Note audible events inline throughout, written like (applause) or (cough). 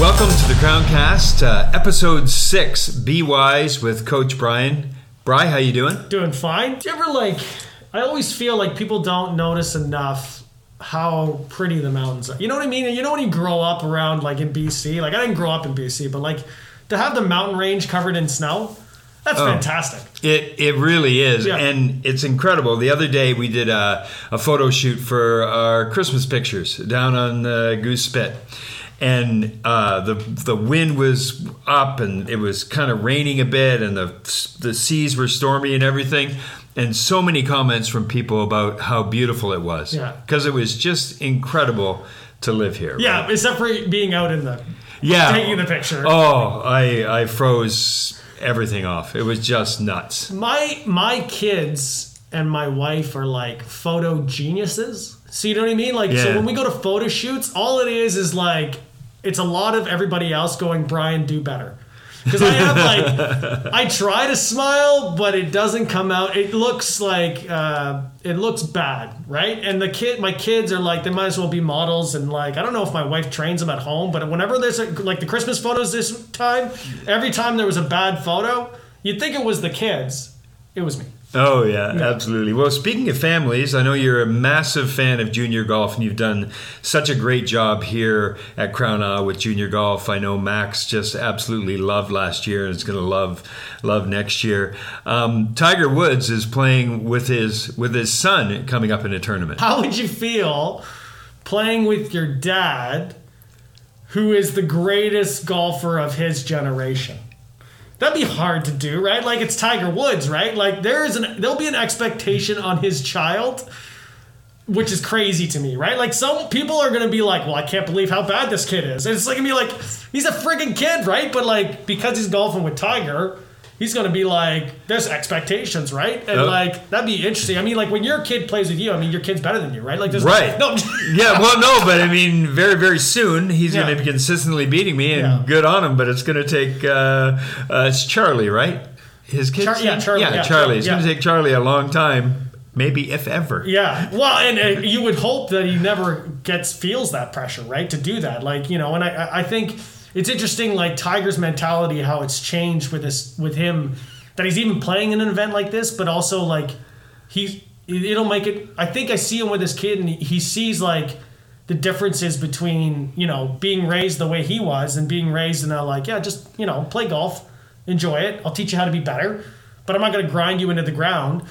Welcome to the Crowncast, uh, episode six. Be wise with Coach Brian. Bry, how you doing? Doing fine. Do you ever like? I always feel like people don't notice enough how pretty the mountains are. You know what I mean? You know when you grow up around like in BC, like I didn't grow up in BC, but like to have the mountain range covered in snow, that's Oh. fantastic. It it really is, Yeah. and it's incredible. The other day we did a, a photo shoot for our Christmas pictures down on uh, Goose Spit, and uh, the the wind was up, and it was kind of raining a bit, and the the seas were stormy and everything. And so many comments from people about how beautiful it was, Yeah. because it was just incredible to live here. Yeah, right? except for being out in the yeah, taking the picture. Oh, I I froze everything off. It was just nuts. My my kids and my wife are like photo geniuses. So you know what I mean? Like so when we go to photo shoots, all it is is like it's a lot of everybody else going, Brian, do better. Because I have like (laughs) I try to smile, but it doesn't come out. It looks like uh, it looks bad, right? And the kid, my kids are like, they might as well be models. And like, I don't know if my wife trains them at home, but whenever there's a, like the Christmas photos this time, every time there was a bad photo, you'd think it was the kids. It was me. Oh yeah, absolutely. Well, speaking of families, I know you're a massive fan of junior golf, and you've done such a great job here at Crown Isle with junior golf. I know Max just absolutely loved last year, and is going to love love next year. Um, Tiger Woods is playing with his with his son coming up in a tournament. How would you feel playing with your dad, who is the greatest golfer of his generation? That'd be hard to do, right? Like it's Tiger Woods, right? Like there is an there'll be an expectation on his child, which is crazy to me, right? Like some people are gonna be like, "Well, I can't believe how bad this kid is." And it's like gonna be like, he's a friggin' kid, right? But like because he's golfing with Tiger, he's gonna be like, there's expectations, right? And Yep. like that'd be interesting. I mean, like when your kid plays with you, I mean, your kid's better than you, right? Like there's Right. no. (laughs) Yeah, well, no, but I mean, very, very soon he's Yeah. going to be consistently beating me, and Yeah. good on him. But it's going to take uh, uh, it's Charlie, right? His kid, Char- yeah, Charlie, yeah, yeah, Charlie. It's going to take Charlie a long time, maybe if ever. Yeah, well, and uh, you would hope that he never gets feels that pressure, right, to do that. Like you know, and I, I think it's interesting, like Tiger's mentality, how it's changed with this, with him, that he's even playing in an event like this, but also like he, it'll make it. I think I see him with his kid, and he, sees like the differences between you know being raised the way he was and being raised in a like yeah, just you know play golf, enjoy it. I'll teach you how to be better, but I'm not going to grind you into the ground.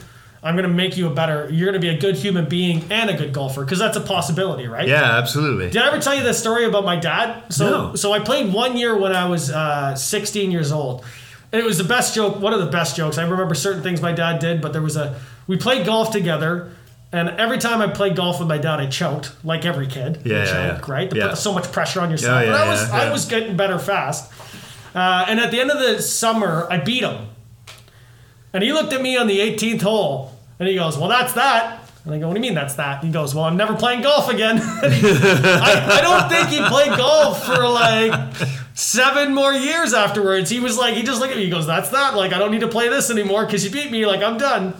I'm going to make you a better. You're going to be a good human being and a good golfer because that's a possibility, right? Yeah, absolutely. Did I ever tell you the story about my dad? So, No. so I played one year when I was uh, 16 years old, and it was the best joke. One of the best jokes. I remember certain things my dad did, but there was a. We played golf together, and every time I played golf with my dad, I choked like every kid. Yeah, yeah, choke, yeah. right? To Yeah. put so much pressure on yourself. Yeah, but I was yeah, I was getting better fast, uh, and at the end of the summer, I beat him. And he looked at me on the 18th hole and he goes, Well, that's that. And I go, What do you mean that's that? He goes, Well, I'm never playing golf again. (laughs) He- I, I don't think he played golf for like seven more years afterwards. He was like, He just looked at me, he goes, That's that. Like, I don't need to play this anymore because you beat me. Like, I'm done.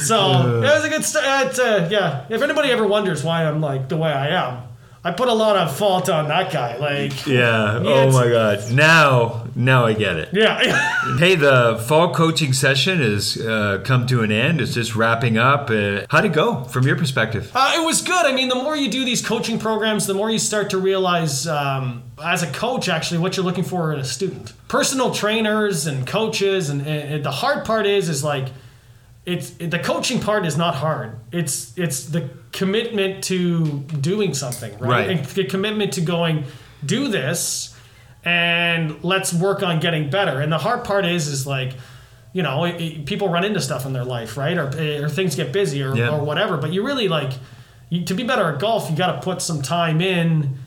So it was a good start. Uh, yeah. If anybody ever wonders why I'm like the way I am, I put a lot of fault on that guy. Like. Yeah, oh my God. Now, now I get it. yeah. (laughs) Hey, the fall coaching session has uh, come to an end. It's just wrapping up. Uh, how'd it go from your perspective? Uh, it was good. I mean, the more you do these coaching programs, the more you start to realize, um, as a coach, actually, what you're looking for in a student. Personal trainers and coaches, and, and the hard part is, is like, it's the coaching part is not hard. It's it's the commitment to doing something, right? Right. And the commitment to going, do this, and let's work on getting better. And the hard part is, is like, you know, it, it- people run into stuff in their life, right? Or, or things get busy or, Yeah. or whatever. But you really like, you, to be better at golf, you got to put some time in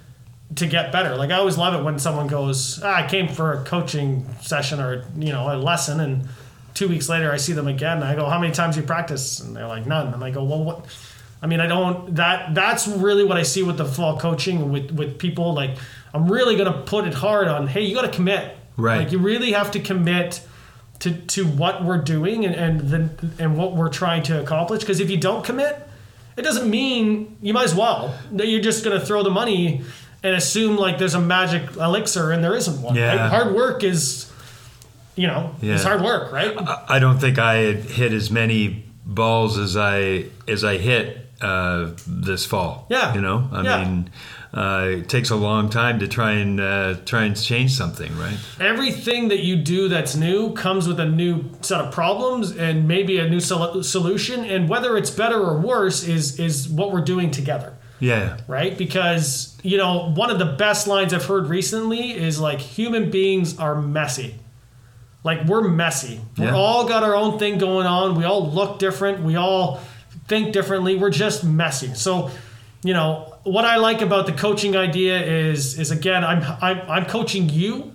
to get better. Like I always love it when someone goes, ah, I came for a coaching session or you know a lesson, and two weeks later I see them again. And I go, how many times you practice? And they're like, none. And I go, well, what? I mean, I don't. That that's really what I see with the fall coaching with with people. Like I'm really gonna put it hard on. Hey, you got to commit. Right. Like you really have to commit to to what we're doing and and the, and what we're trying to accomplish. Because if you don't commit, it doesn't mean you might as well that you're just going to throw the money and assume like there's a magic elixir and there isn't one. Yeah. Right? Hard work is, you know, Yeah. is hard work, right? I- I don't think I hit as many balls as I as I hit uh, this fall. Yeah. you know, I Yeah. mean, uh, it takes a long time to try and uh, try and change something, right? Everything that you do that's new comes with a new set of problems and maybe a new sol- solution. And whether it's better or worse is is what we're doing together. Yeah, right? Because, you know, one of the best lines I've heard recently is like human beings are messy. Like we're messy. Yeah. We're all got our own thing going on. We all look different. We all think differently. We're just messy. So, you know, what I like about the coaching idea is is again, I'm I'm, I'm coaching you,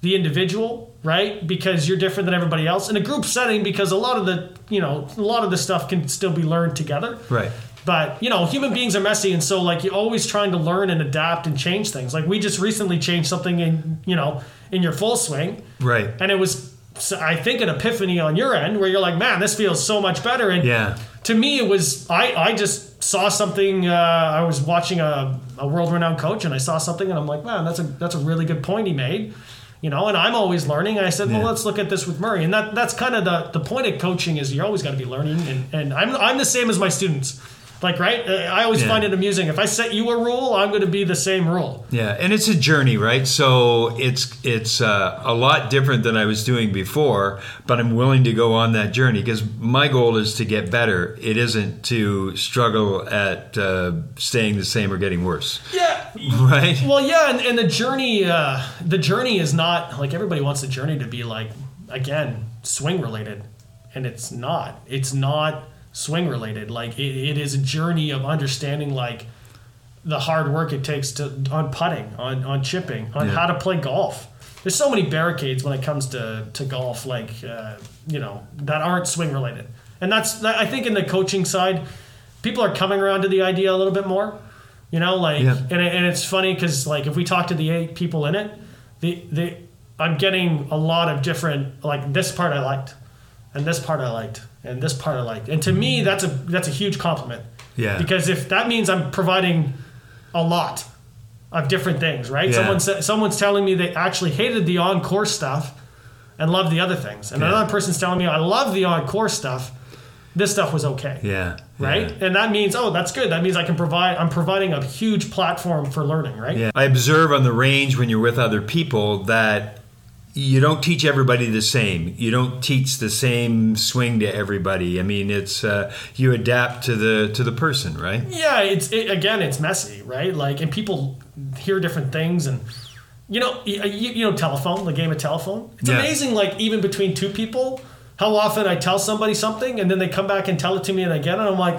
the individual, right? Because you're different than everybody else in a group setting because a lot of the, you know, a lot of the stuff can still be learned together. right. But you know, human beings are messy, and so like you're always trying to learn and adapt and change things. Like we just recently changed something in you know in your full swing, Right. and it was I think an epiphany on your end where you're like, man, this feels so much better. And Yeah. to me, it was I I just saw something. Uh, I was watching a, a world renowned coach, and I saw something, and I'm like, man, that's a that's a really good point he made. You know, and I'm always learning. I said, well, let's look at this with Murray, and that that's kind of the the point of coaching is you're always got to be learning, and and I'm I'm the same as my students. Like right, Uh, I always Yeah. find it amusing. If I set you a rule, I'm going to be the same rule. Yeah, and it's a journey, right? So it's it's uh, a lot different than I was doing before, but I'm willing to go on that journey because my goal is to get better. It isn't to struggle at uh, staying the same or getting worse, Yeah, (laughs) right? Well, yeah, and, and the journey, uh, the journey is not like everybody wants the journey to be like again swing related, and it's not. It's not swing related. Like it, it is a journey of understanding like the hard work it takes to on putting, on on chipping, on Yeah. how to play golf. There's so many barricades when it comes to to golf, like uh, you know that aren't swing related, and that's that, I think in the coaching side, people are coming around to the idea a little bit more. You know, like, Yeah. and, it, and it's funny because like if we talk to the eight people in it, the the I'm getting a lot of different like this part I liked, and this part I liked, and this part I liked, and to me that's a that's a huge compliment. Yeah. Because if that means I'm providing a lot of different things, right? Yeah. Someone sa- someone's telling me they actually hated the on-course stuff and loved the other things, and Yeah. another person's telling me I love the on-course stuff. This stuff was okay Yeah, right? Yeah. And that means, oh, that's good. That means I can provide. I'm providing a huge platform for learning, right? Yeah. I observe on the range when you're with other people that you don't teach everybody the same. You don't teach the same swing to everybody. I mean, it's uh, you adapt to the to the person, right? Yeah, it's it, again, it's messy, right? Like, and people hear different things, and you know, you, you know, telephone, the game of telephone. It's Yeah. amazing, like even between two people, how often I tell somebody something, and then they come back and tell it to me and again, and I'm like.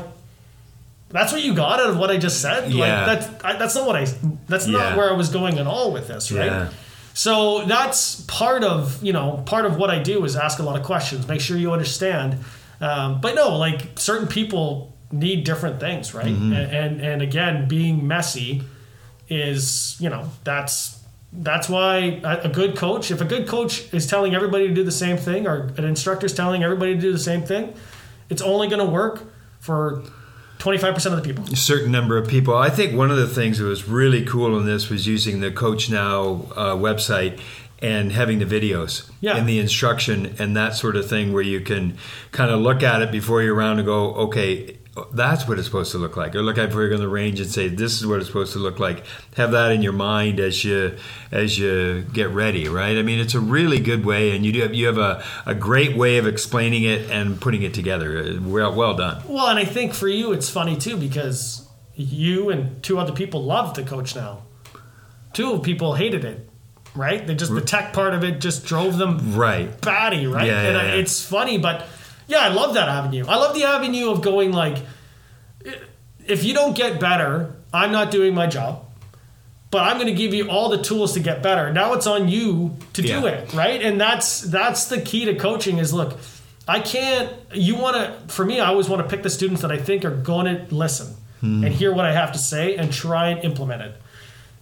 That's what you got out of what I just said. Yeah. Like that's I, that's not what I. That's Yeah. not where I was going at all with this, right? Yeah. So that's part of you know part of what I do is ask a lot of questions, make sure you understand. Um, but no, like certain people need different things, right? Mm-hmm. And, and and again, being messy is you know that's that's why a a good coach, if a good coach is telling everybody to do the same thing, or an instructor is telling everybody to do the same thing, it's only going to work for twenty five percent of the people. a certain number of people. I think one of the things that was really cool in this was using the CoachNow uh, website and having the videos Yeah. and the instruction and that sort of thing where you can kind of look at it before you're around and go, okay, that's what it's supposed to look like. Or look at you're on the range and say, this is what it's supposed to look like. Have that in your mind as you as you get ready, right? I mean, it's a really good way, and you do have, you have a, a great way of explaining it and putting it together. Well, well done. Well, and I think for you, it's funny too because you and two other people loved the coach now. Two people hated it, right? They just the tech part of it just drove them Right. batty, right? Yeah, and yeah, I- yeah. it's funny, but yeah, I love that avenue. I love the avenue of going like, if you don't get better, I'm not doing my job. But I'm going to give you all the tools to get better. Now it's on you to do it, right? And that's that's the key to coaching. Is look, I can't. You want to? For me, I always want to pick the students that I think are going to listen Hmm. and hear what I have to say and try and implement it.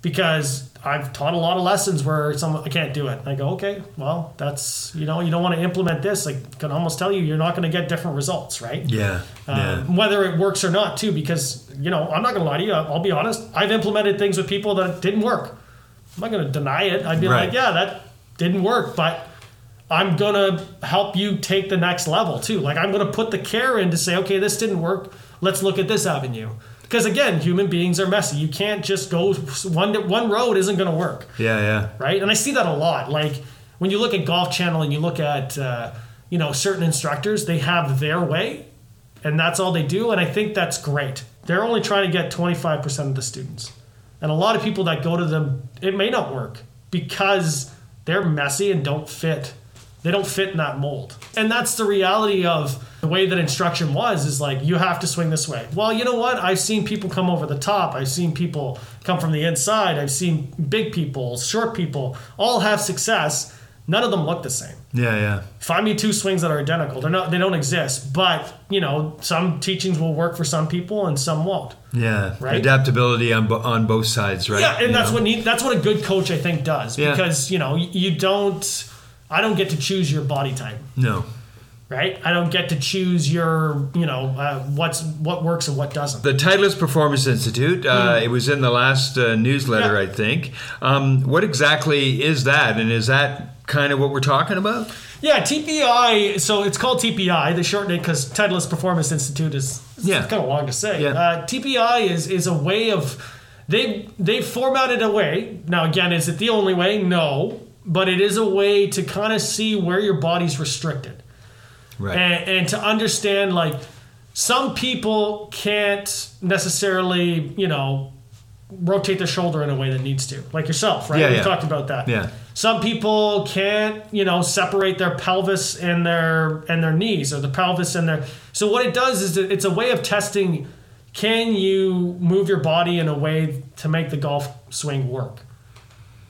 Because I've taught a lot of lessons where someone I can't do it. I go, okay, well, that's you know, you don't want to implement this. I can almost tell you, you're not going to get different results, right? Yeah. yeah. Um, whether it works or not, too, because you know, I'm not going to lie to you. I'll be honest. I've implemented things with people that didn't work. I'm not going to deny it. I'd be Right. like, yeah, that didn't work, but I'm going to help you take the next level too. Like I'm going to put the care in to say, okay, this didn't work. Let's look at this avenue. Because again, human beings are messy. You can't just go one one road isn't going to work yeah. Yeah. right? And I see that a lot. Like when you look at Golf Channel and you look at uh, you know certain instructors, they have their way, and that's all they do. And I think that's great. They're only trying to get twenty five percent of the students, and a lot of people that go to them, it may not work because they're messy and don't fit. They don't fit in that mold. And that's the reality of the way that instruction was is like you have to swing this way. Well, you know what? I've seen people come over the top. I've seen people come from the inside. I've seen big people, short people, all have success. None of them look the same. Yeah. Yeah. Find me two swings that are identical. They're not they don't exist. But, you know, some teachings will work for some people and some won't. Yeah. Right? Adaptability on on both sides, right? Yeah, and You that's know? what need, that's what a good coach I think does Yeah. because, you know, you don't I don't get to choose your body type. No. right? I don't get to choose your, you know, uh, what's what works and what doesn't. The Titleist Performance Institute. Uh, It was in the last uh, newsletter, Mm. Yeah. I think. Um, what exactly is that, and is that kind of what we're talking about? Yeah, TPI. So it's called TPI. They shorten it because Titleist Performance Institute is Yeah. kind of long to say. Yeah. Uh, TPI is is a way of they they formatted a way. Now again, is it the only way? No, but it is a way to kind of see where your body's restricted. Right. and, and to understand like some people can't necessarily you know rotate their shoulder in a way that needs to like yourself right Yeah, we yeah. talked about that Yeah. some people can't you know separate their pelvis and their and their knees or the pelvis and their so what it does is it's a way of testing can you move your body in a way to make the golf swing work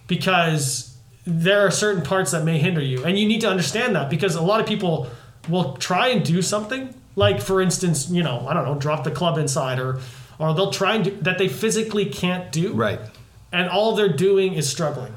because there are certain parts that may hinder you. And you need to understand that because a lot of people will try and do something. Like for instance you know i don't know drop the club inside or or they'll try and do that they physically can't do. Right. and all they're doing is struggling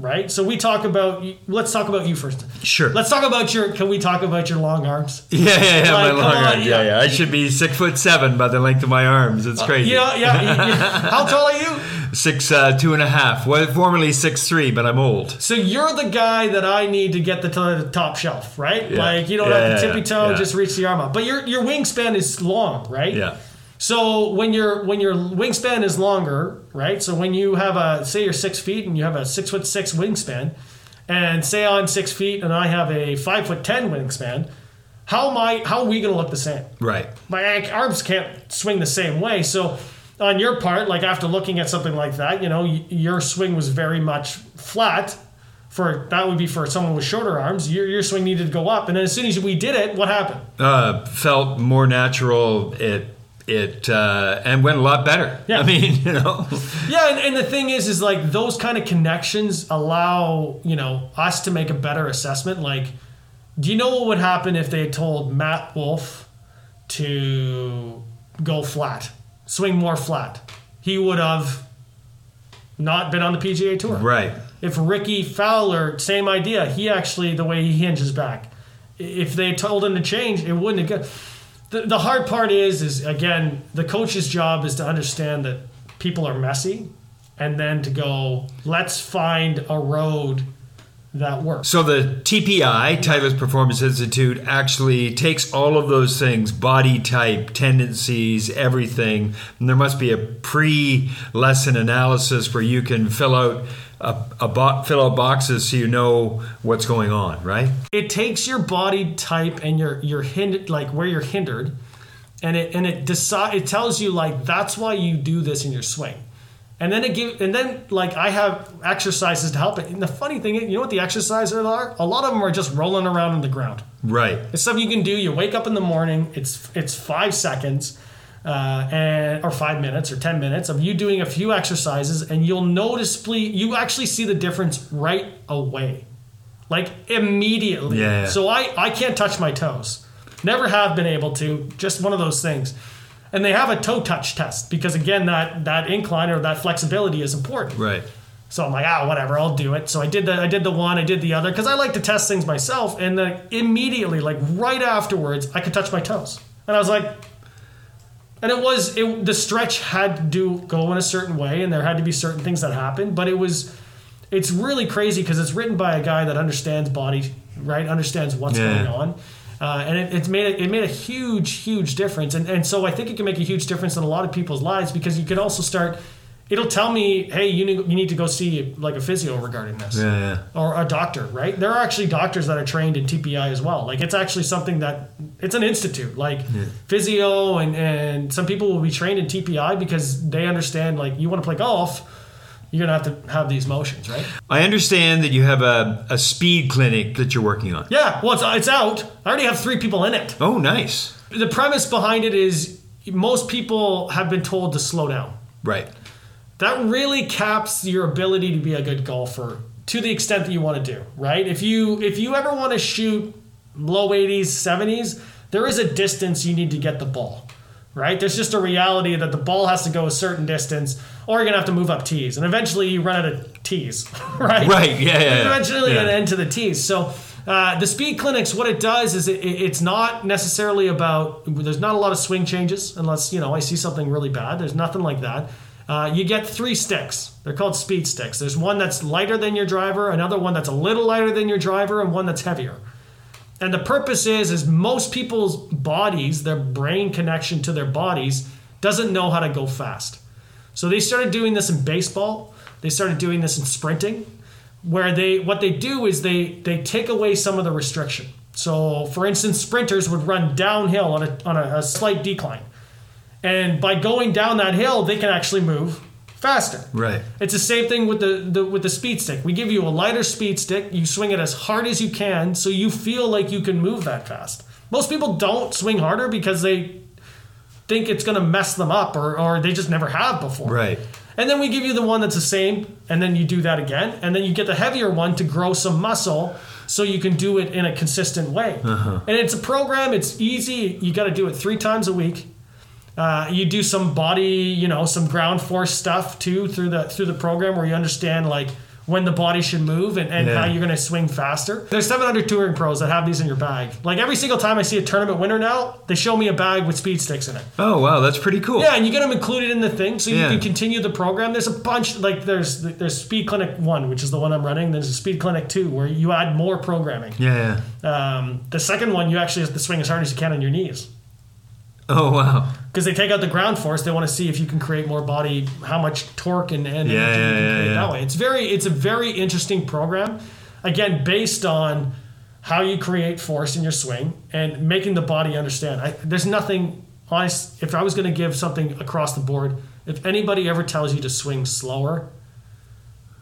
right so we talk about let's talk about you first Sure. let's talk about your can we talk about your long arms (laughs) yeah, yeah, yeah. Like, my long arms. Yeah, yeah. yeah. I should be six foot seven by the length of my arms. It's crazy. you know yeah, yeah, yeah. (laughs) how tall are you Six uh, two and a half. Well, formerly six three, but I'm old. So you're the guy that I need to get the, to the top shelf, right? Like you don't have to tippy toe, just reach the arm up. But your your wingspan is long, right? Yeah. So when your when your wingspan is longer, right? So when you have a say you're six feet and you have a six foot six wingspan, and say I'm six feet and I have a five foot ten wingspan, how am I? How are we going to look the same? Right. my arms can't swing the same way. So on your part, like after looking at something like that, you know, your swing was very much flat. For that would be for someone with shorter arms. Your, your swing needed to go up, and then as soon as we did it, what happened? Uh, felt more natural. It it uh, and went a lot better. Yeah. I mean, you know. Yeah, and, and the thing is, is like those kind of connections allow you know us to make a better assessment. Like, do you know what would happen if they told Matt Wolff to go flat, swing more flat? He would have not been on the PGA Tour. Right. If Rickie Fowler, same idea. He actually the way he hinges back. If they told him to change, it wouldn't have. Got, the, the hard part is, is again, the coach's job is to understand that people are messy, and then to go, let's find a road that works. So the TPI, Titleist Performance Institute, actually takes all of those things, body type, tendencies, everything, and there must be a pre-lesson analysis where you can fill out a, a bo- fill out boxes so you know what's going on, right? it takes your body type and your your hindered like where you're hindered and it and it decide it tells you like that's why you do this in your swing and then it give and then like i have exercises to help it. And the funny thing is you know what the exercises are? A lot of them are just rolling around on the ground. Right. it's stuff you can do. You wake up in the morning it's it's five seconds uh, and or five minutes or ten minutes of you doing a few exercises and you'll noticeably you actually see the difference right away. Like immediately. Yeah. so i i can't touch my toes. Never have been able to. Just one of those things and they have a toe touch test because again that that incline or that flexibility is important. Right. So I'm like, ah, whatever, I'll do it. So I did the I did the one, I did the other because I like to test things myself. And then immediately, like right afterwards, I could touch my toes, and I was like, and it was it the stretch had to do go in a certain way, and there had to be certain things that happened, but it was. It's really crazy because it's written by a guy that understands body, right? Understands what's Yeah. going on. Uh, and it, it's made a, it made a huge, huge difference, and and so I think it can make a huge difference in a lot of people's lives because you can also start. It'll tell me, hey, you need, you need to go see like a physio regarding this Yeah, yeah. or a doctor, right? There are actually doctors that are trained in TPI as well. Like it's actually something that it's an institute, like physio, and and some people will be trained in TPI because they understand. Like you want to play golf, you're gonna have to have these motions, right? I understand that you have a, a speed clinic that you're working on. Yeah. Well, it's it's out. I already have three people in it. Oh, nice. The premise behind it is most people have been told to slow down. Right. that really caps your ability to be a good golfer to the extent that you want to do right if you if you ever want to shoot low 80s 70s there is a distance you need to get the ball right? There's just a reality that the ball has to go a certain distance or you're gonna have to move up tees. And eventually you run out of tees (laughs) right? Right, yeah, yeah, eventually Yeah. an end to the tees. So uh, the speed clinics what it does is it- it's not necessarily about there's not a lot of swing changes unless you know i see something really bad. There's nothing like that. Uh, you get three sticks. They're called speed sticks. There's one that's lighter than your driver another one that's a little lighter than your driver and one that's heavier and the purpose is is most people's bodies their brain connection to their bodies doesn't know how to go fast. So they started doing this in baseball. They started doing this in sprinting where they what they do is they they take away some of the restriction. So for instance sprinters would run downhill on a, on a, a slight decline. And by going down that hill they can actually move faster Right. it's the same thing with the, the with the speed stick. We give you a lighter speed stick. You swing it as hard as you can, so you feel like you can move that fast. Most people don't swing harder because they think it's going to mess them up, or or they just never have before. Right. And then we give you the one that's the same, and then you do that again, and then you get the heavier one to grow some muscle, so you can do it in a consistent way. Uh-huh. And it's a program. It's easy. You got to do it three times a week. Uh, you do some body, you know, some ground force stuff too through the through the program where you understand like when the body should move and, and Yeah. how you're going to swing faster. There's 700 touring pros that have these in your bag. Like every single time I see a tournament winner now, they show me a bag with speed sticks in it. Oh, wow. That's pretty cool. Yeah, and you get them included in the thing, so you Yeah. can continue the program. There's a bunch, like there's there's Speed Clinic One, which is the one I'm running. There's a Speed Clinic Two, where you add more programming. Yeah, yeah. Um, the second one, you actually have to swing as hard as you can on your knees (laughs) Oh, wow. because they take out the ground force. They want to see if you can create more body, how much torque and, and Yeah, energy you yeah, can yeah, create that way. It's very, it's a very interesting program. Again, based on how you create force in your swing and making the body understand. I, there's nothing. Honest, if I was going to give something across the board, if anybody ever tells you to swing slower,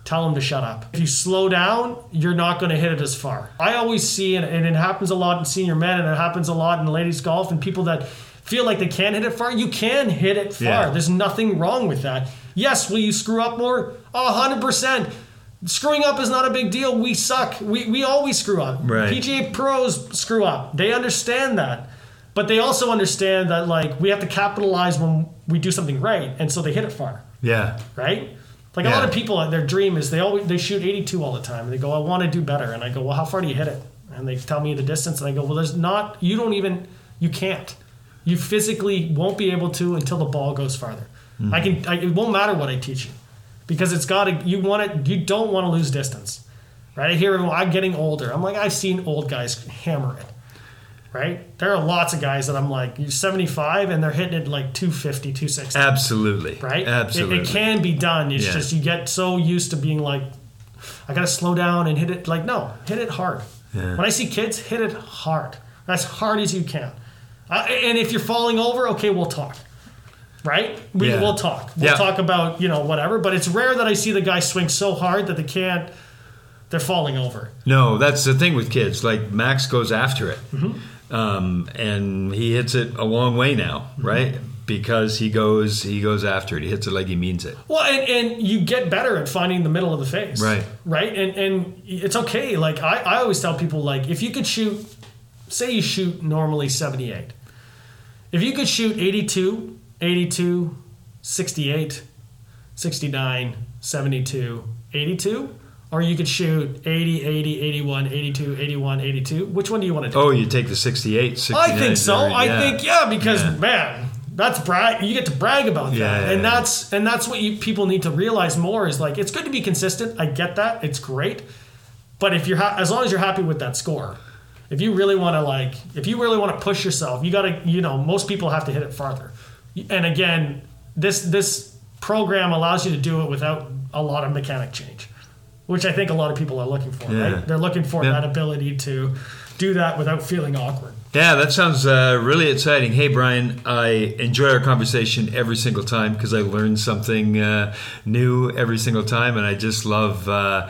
tell them to shut up. If you slow down, you're not going to hit it as far. I always see, and, and it happens a lot in senior men, and it happens a lot in ladies golf, and people that feel like they can't hit it far. You can hit it far. Yeah. There's nothing wrong with that. Yes, will you screw up more? Oh, 100%. Screwing up is not a big deal. We suck. We, we always screw up. Right. PGA pros screw up. They understand that. But they also understand that like we have to capitalize when we do something right, and so they hit it far Yeah. right? Like a lot of people, their dream is they always they shoot 82 all the time. And they go, I want to do better, and I go, well, how far do you hit it? And they tell me the distance, and I go, well, there's not. You don't even. You can't. You physically won't be able to until the ball goes farther. Mm-hmm. I can. I, it won't matter what I teach you, because it's got to. You want it. You don't want to lose distance, right? I hear everyone, I'm getting older. I'm like, I've seen old guys hammer it. Right? There are lots of guys that I'm like, you're 75 and they're hitting it like 250, 260 Absolutely. right? It- Absolutely. It, can be done. It's Yeah. just you get so used to being like, I gotta slow down and hit it. Like, no, hit it hard. Yeah. When I see kids, hit it hard, as hard as you can. Uh, and if you're falling over, okay, we'll talk. Right? We, Yeah. We'll talk. We'll Yeah. talk about you know whatever. But it's rare that I see the guy swing so hard that they can't. They're falling over. No, that's the thing with kids. Like Max goes after it, Mm-hmm. um, and he hits it a long way now, Mm-hmm. right? Because he goes he goes after it. He hits it like he means it. Well, and, and you get better at finding the middle of the face. Right. Right. And and it's okay. Like I, I always tell people like if you could shoot say you shoot normally 78. If you could shoot 82 82, 68, 69, 72, 82. Or you could shoot 80, 80, 81, 82, 81, 82. Which one do you want to do? Oh, you take the 68, 69. I think so. I yeah. think yeah, because Yeah. man, that's brag. You get to brag about that, Yeah, and that's and that's what you, people need to realize more is like it's good to be consistent. I get that. It's great, but if you're ha- as long as you're happy with that score, if you really want to like, if you really want to push yourself, you got to you know most people have to hit it farther. And again, this this program allows you to do it without a lot of mechanic change, which I think a lot of people are looking for. Yeah. Right? They're looking for Yeah. that ability to do that without feeling awkward. Yeah, that sounds uh, really exciting. Hey, Brian, I enjoy our conversation every single time because I learn something uh, new every single time, and I just love uh,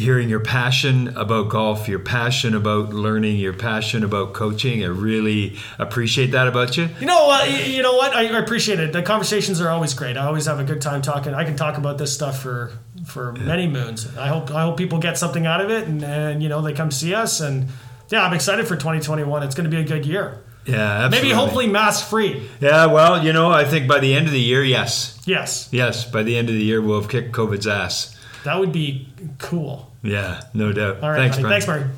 hearing your passion about golf, your passion about learning, your passion about coaching. I really appreciate that about you. You know what? You, you know what? I, I appreciate it. The conversations are always great. I always have a good time talking. I can talk about this stuff for for many moons. I hope I hope people get something out of it, and, and you know they come see us. And yeah, I'm excited for 2021. It's going to be a good year. Yeah, absolutely. Maybe hopefully mask free. Yeah, well, you know, I think by the end of the year, yes. Yes, Yes, by the end of the year, we'll have kicked COVID's ass. That would be cool. Yeah, no doubt. All right, Thanks. Brian. Thanks, Murray.